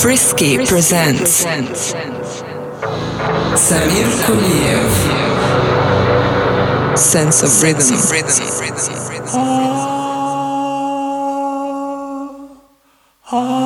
Frisky, presents, Samir Kuliev Sense of Rhythm, Sense rhythm. Ah, ah.